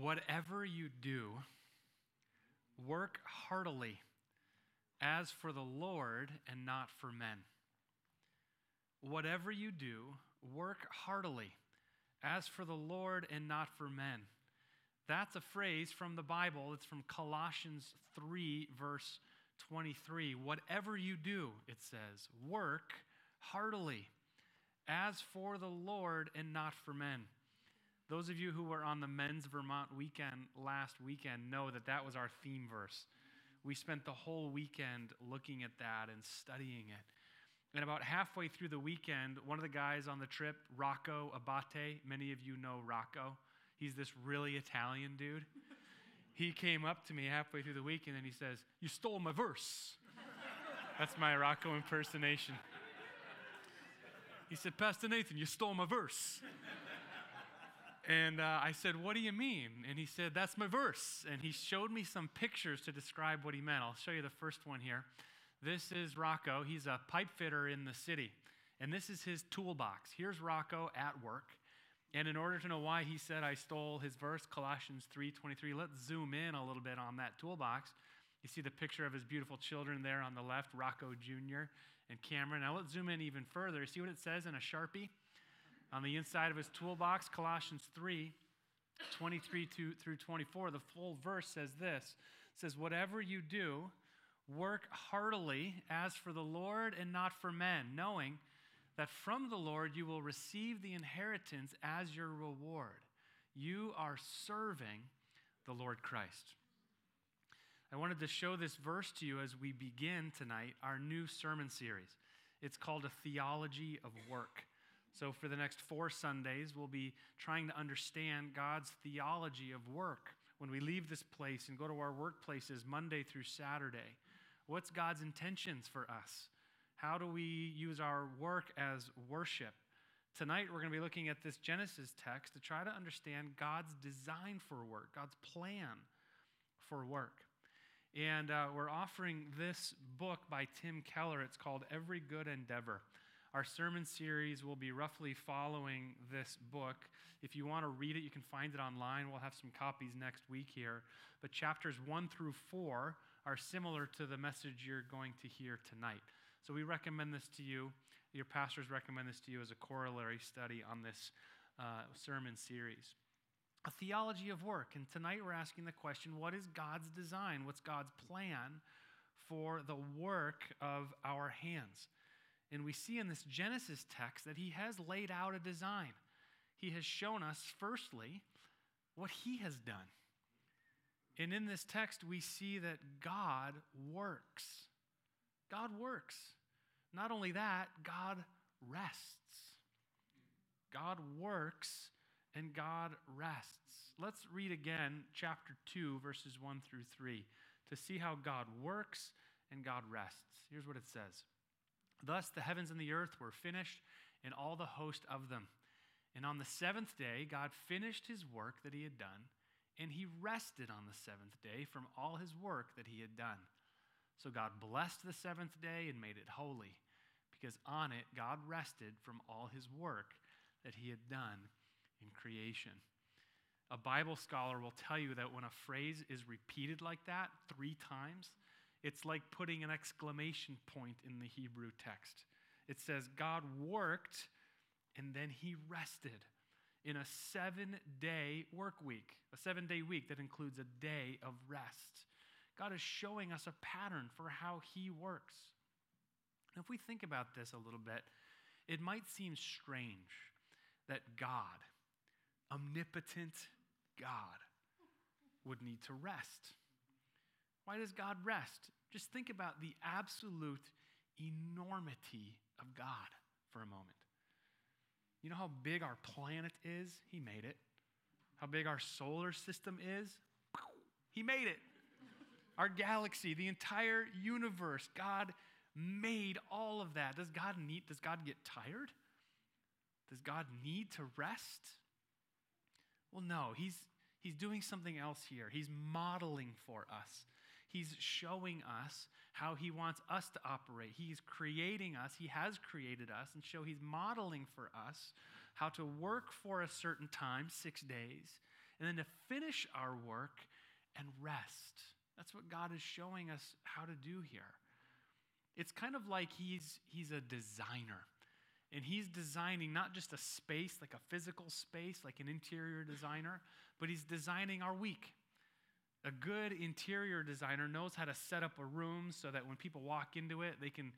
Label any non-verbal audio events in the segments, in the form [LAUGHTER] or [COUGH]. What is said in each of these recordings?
Whatever you do, work heartily as for the Lord and not for men. Whatever you do, work heartily as for the Lord and not for men. That's a phrase from the Bible. It's from Colossians 3, verse 23. Whatever you do, it says, work heartily as for the Lord and not for men. Those of you who were on the Men's Vermont weekend last weekend know that that was our theme verse. We spent the whole weekend looking at that and studying it. And about halfway through the weekend, one of the guys on the trip, Rocco Abate, many of you know Rocco. He's this really Italian dude. He came up to me halfway through the weekend and he says, You stole my verse. That's my Rocco impersonation. He said, Pastor Nathan, you stole my verse. And uh, I said, What do you mean? And he said, That's my verse. And he showed me some pictures to describe what he meant. I'll show you the first one here. This is Rocco. He's a pipe fitter in the city. And this is his toolbox. Here's Rocco at work. And in order to know why he said I stole his verse, Colossians 3:23, let's zoom in a little bit on that toolbox. You see the picture of his beautiful children there on the left, Rocco Jr. and Cameron. Now let's zoom in even further. See what it says in a Sharpie? On the inside of his toolbox, Colossians 3 23 through 24, the full verse says this says, Whatever you do, work heartily as for the Lord and not for men, knowing that from the Lord you will receive the inheritance as your reward. You are serving the Lord Christ. I wanted to show this verse to you as we begin tonight our new sermon series. It's called A Theology of Work. So, for the next four Sundays, we'll be trying to understand God's theology of work when we leave this place and go to our workplaces Monday through Saturday. What's God's intentions for us? How do we use our work as worship? Tonight, we're going to be looking at this Genesis text to try to understand God's design for work, God's plan for work. And uh, we're offering this book by Tim Keller. It's called Every Good Endeavor. Our sermon series will be roughly following this book. If you want to read it, you can find it online. We'll have some copies next week here. But chapters one through four are similar to the message you're going to hear tonight. So we recommend this to you. Your pastors recommend this to you as a corollary study on this uh, sermon series. A theology of work. And tonight we're asking the question what is God's design? What's God's plan for the work of our hands? And we see in this Genesis text that he has laid out a design. He has shown us, firstly, what he has done. And in this text, we see that God works. God works. Not only that, God rests. God works and God rests. Let's read again chapter 2, verses 1 through 3, to see how God works and God rests. Here's what it says. Thus the heavens and the earth were finished, and all the host of them. And on the seventh day, God finished his work that he had done, and he rested on the seventh day from all his work that he had done. So God blessed the seventh day and made it holy, because on it God rested from all his work that he had done in creation. A Bible scholar will tell you that when a phrase is repeated like that three times, it's like putting an exclamation point in the Hebrew text. It says, God worked and then he rested in a seven day work week, a seven day week that includes a day of rest. God is showing us a pattern for how he works. Now, if we think about this a little bit, it might seem strange that God, omnipotent God, would need to rest. Why does God rest? Just think about the absolute enormity of God for a moment. You know how big our planet is? He made it. How big our solar system is? He made it. Our galaxy, the entire universe, God made all of that. Does God need does God get tired? Does God need to rest? Well, no. He's he's doing something else here. He's modeling for us. He's showing us how He wants us to operate. He's creating us, He has created us, and so He's modeling for us how to work for a certain time, six days, and then to finish our work and rest. That's what God is showing us how to do here. It's kind of like he's, he's a designer. And he's designing not just a space, like a physical space, like an interior designer, but he's designing our week. A good interior designer knows how to set up a room so that when people walk into it, they can,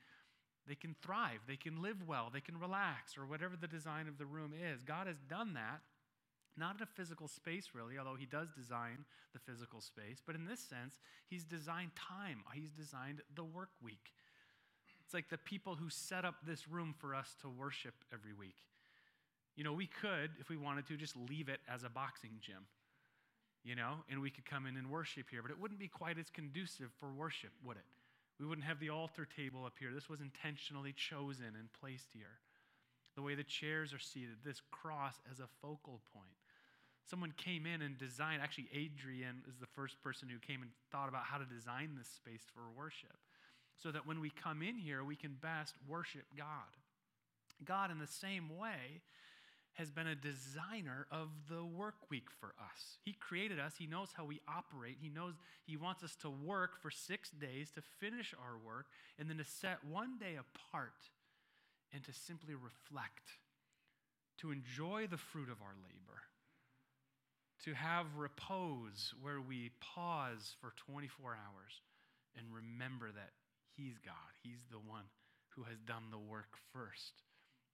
they can thrive, they can live well, they can relax, or whatever the design of the room is. God has done that, not in a physical space, really, although He does design the physical space, but in this sense, He's designed time, He's designed the work week. It's like the people who set up this room for us to worship every week. You know, we could, if we wanted to, just leave it as a boxing gym you know, and we could come in and worship here, but it wouldn't be quite as conducive for worship, would it? We wouldn't have the altar table up here. This was intentionally chosen and placed here. The way the chairs are seated, this cross as a focal point. Someone came in and designed, actually, Adrian is the first person who came and thought about how to design this space for worship so that when we come in here, we can best worship God. God, in the same way, has been a designer of the work week for us. He created us, He knows how we operate, He knows He wants us to work for six days to finish our work, and then to set one day apart and to simply reflect, to enjoy the fruit of our labor, to have repose where we pause for 24 hours and remember that He's God, He's the one who has done the work first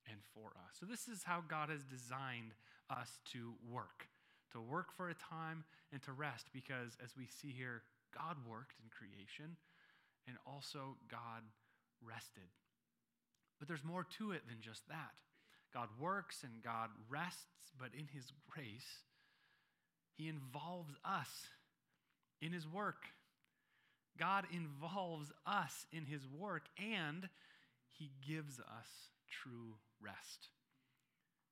and for us. So, this is how God has designed us to work to work for a time and to rest, because as we see here, God worked in creation and also God rested. But there's more to it than just that. God works and God rests, but in His grace, He involves us in His work. God involves us in His work and He gives us true rest.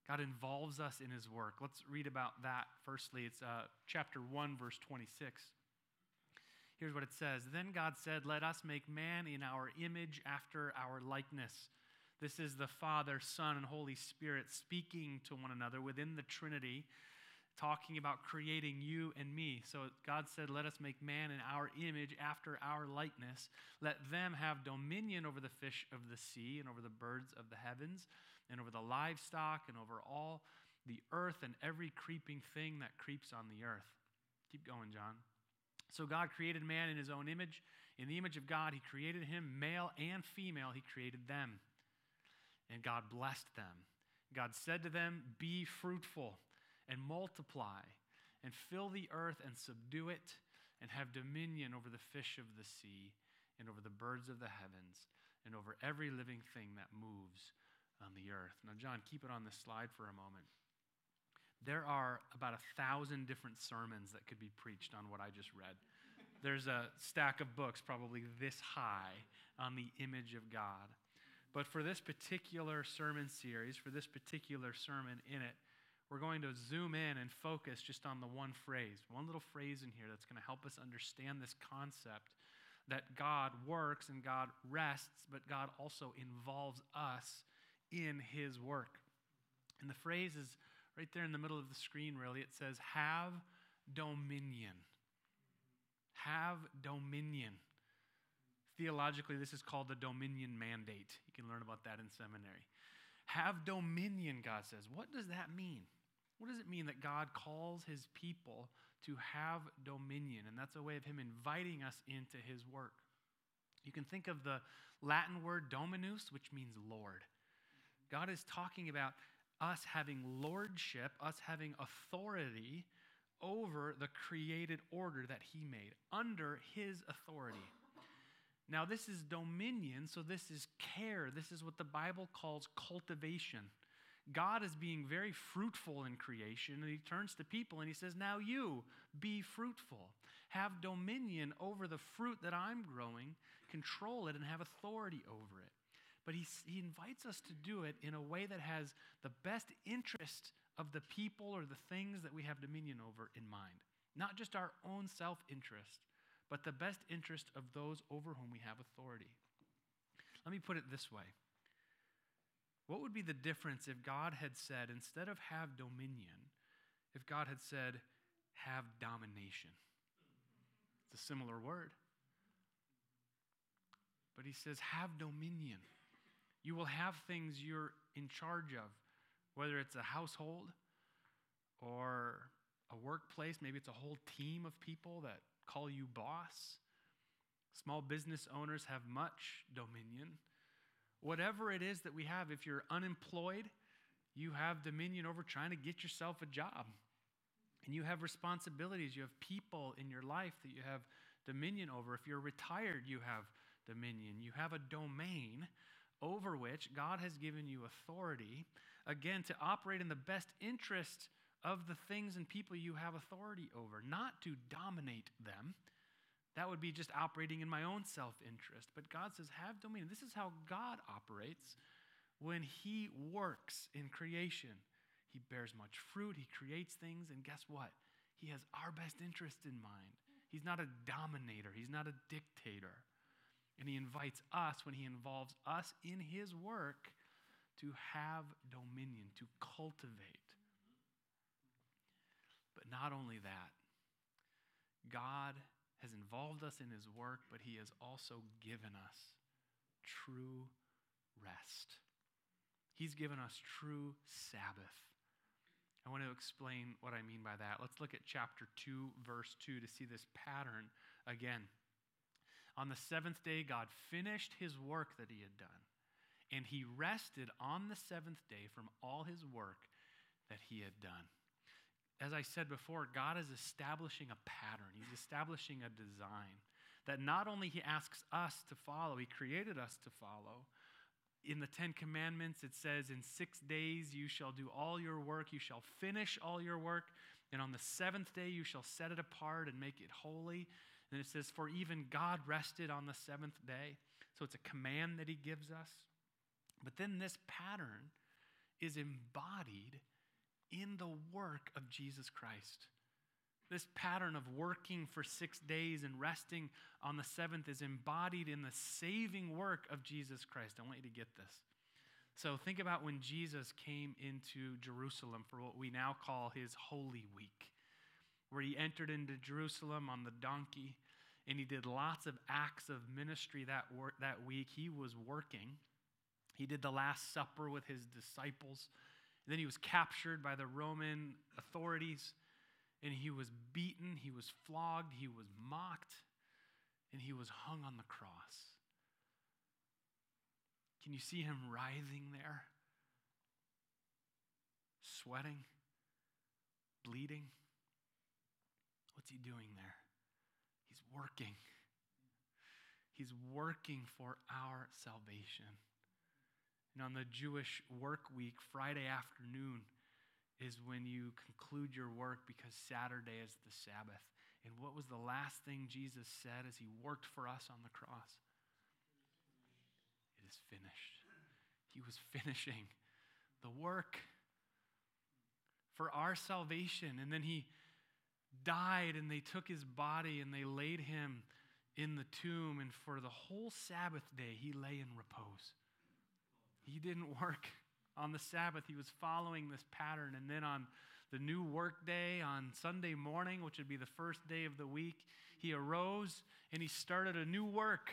God involves us in his work. Let's read about that. Firstly, it's uh, chapter 1, verse 26. Here's what it says Then God said, Let us make man in our image after our likeness. This is the Father, Son, and Holy Spirit speaking to one another within the Trinity, talking about creating you and me. So God said, Let us make man in our image after our likeness. Let them have dominion over the fish of the sea and over the birds of the heavens and over the livestock and over all the earth and every creeping thing that creeps on the earth. Keep going, John. So God created man in his own image. In the image of God, he created him, male and female, he created them. And God blessed them. God said to them, Be fruitful and multiply and fill the earth and subdue it and have dominion over the fish of the sea and over the birds of the heavens and over every living thing that moves on the earth. Now, John, keep it on this slide for a moment. There are about a thousand different sermons that could be preached on what I just read. There's a stack of books probably this high on the image of God. But for this particular sermon series, for this particular sermon in it, we're going to zoom in and focus just on the one phrase, one little phrase in here that's going to help us understand this concept that God works and God rests, but God also involves us in his work. And the phrase is right there in the middle of the screen, really. It says, have dominion. Have dominion. Theologically, this is called the dominion mandate. You can learn about that in seminary. Have dominion, God says. What does that mean? What does it mean that God calls his people to have dominion? And that's a way of him inviting us into his work. You can think of the Latin word dominus, which means Lord. God is talking about us having lordship, us having authority over the created order that He made, under His authority. Now, this is dominion, so this is care. This is what the Bible calls cultivation. God is being very fruitful in creation, and He turns to people and He says, Now you be fruitful. Have dominion over the fruit that I'm growing, control it, and have authority over it but he, he invites us to do it in a way that has the best interest of the people or the things that we have dominion over in mind. Not just our own self interest, but the best interest of those over whom we have authority. Let me put it this way What would be the difference if God had said, instead of have dominion, if God had said, have domination. It's a similar word. But he says, have dominion. You will have things you're in charge of, whether it's a household or a workplace. Maybe it's a whole team of people that call you boss. Small business owners have much dominion. Whatever it is that we have, if you're unemployed, you have dominion over trying to get yourself a job. And you have responsibilities. You have people in your life that you have dominion over. If you're retired, you have dominion. You have a domain over which God has given you authority, again, to operate in the best interest of the things and people you have authority over, not to dominate them. That would be just operating in my own self interest. But God says, have dominion. This is how God operates when He works in creation. He bears much fruit, He creates things, and guess what? He has our best interest in mind. He's not a dominator, He's not a dictator. And He invites us, when He involves us in His work, to have dominion, to cultivate. But not only that, God has involved us in His work, but He has also given us true rest. He's given us true Sabbath. I want to explain what I mean by that. Let's look at chapter 2, verse 2 to see this pattern again. On the seventh day, God finished his work that he had done, and he rested on the seventh day from all his work that he had done. As I said before, God is establishing a pattern, he's establishing a design that not only he asks us to follow, he created us to follow, in the Ten Commandments, it says, In six days you shall do all your work, you shall finish all your work, and on the seventh day you shall set it apart and make it holy. And it says, For even God rested on the seventh day. So it's a command that He gives us. But then this pattern is embodied in the work of Jesus Christ. This pattern of working for six days and resting on the seventh is embodied in the saving work of Jesus Christ. I want you to get this. So think about when Jesus came into Jerusalem for what we now call his Holy Week, where he entered into Jerusalem on the donkey and he did lots of acts of ministry that, that week. He was working. He did the Last Supper with his disciples. And then he was captured by the Roman authorities and he was beaten, he was flogged, he was mocked, and he was hung on the cross. Can you see him writhing there? Sweating? Bleeding? What's he doing there? He's working. He's working for our salvation. And on the Jewish work week, Friday afternoon, is when you conclude your work because Saturday is the Sabbath. And what was the last thing Jesus said as he worked for us on the cross? It is finished. He was finishing the work for our salvation. And then he died, and they took his body and they laid him in the tomb. And for the whole Sabbath day, he lay in repose. He didn't [LAUGHS] work on the Sabbath, he was following this pattern. And then on the new work day, on Sunday morning, which would be the first day of the week, he arose and he started a new work,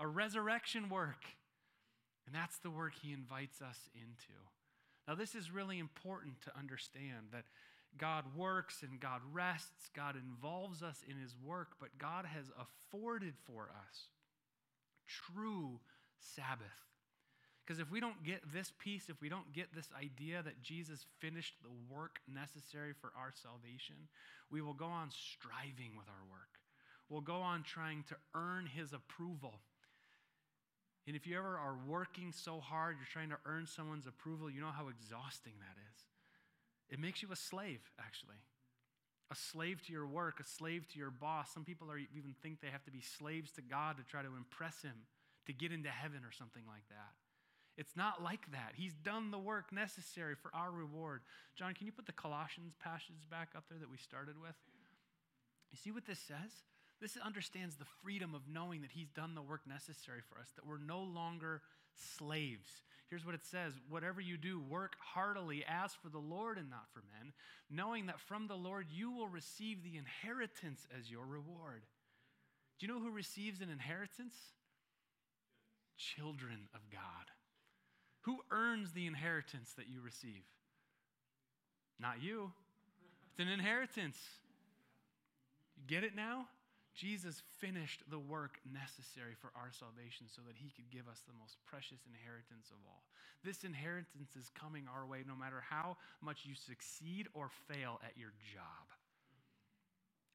a resurrection work. And that's the work he invites us into. Now, this is really important to understand that God works and God rests, God involves us in his work, but God has afforded for us true Sabbath. Because if we don't get this piece, if we don't get this idea that Jesus finished the work necessary for our salvation, we will go on striving with our work. We'll go on trying to earn his approval. And if you ever are working so hard, you're trying to earn someone's approval, you know how exhausting that is. It makes you a slave, actually. A slave to your work, a slave to your boss. Some people are, even think they have to be slaves to God to try to impress him, to get into heaven or something like that. It's not like that. He's done the work necessary for our reward. John, can you put the Colossians passage back up there that we started with? You see what this says? This understands the freedom of knowing that He's done the work necessary for us, that we're no longer slaves. Here's what it says Whatever you do, work heartily as for the Lord and not for men, knowing that from the Lord you will receive the inheritance as your reward. Do you know who receives an inheritance? Children of God. Who earns the inheritance that you receive? Not you. It's an inheritance. You get it now? Jesus finished the work necessary for our salvation so that he could give us the most precious inheritance of all. This inheritance is coming our way no matter how much you succeed or fail at your job.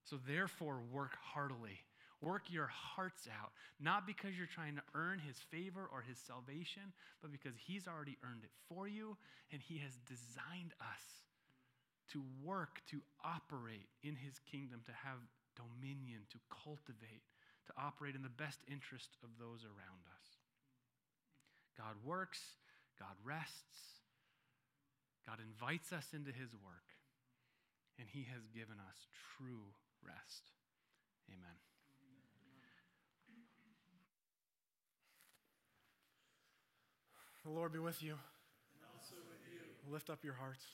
So, therefore, work heartily. Work your hearts out, not because you're trying to earn his favor or his salvation, but because he's already earned it for you and he has designed us to work, to operate in his kingdom, to have dominion, to cultivate, to operate in the best interest of those around us. God works, God rests, God invites us into his work, and he has given us true rest. Amen. The Lord be with you. And also with you. Lift up your hearts.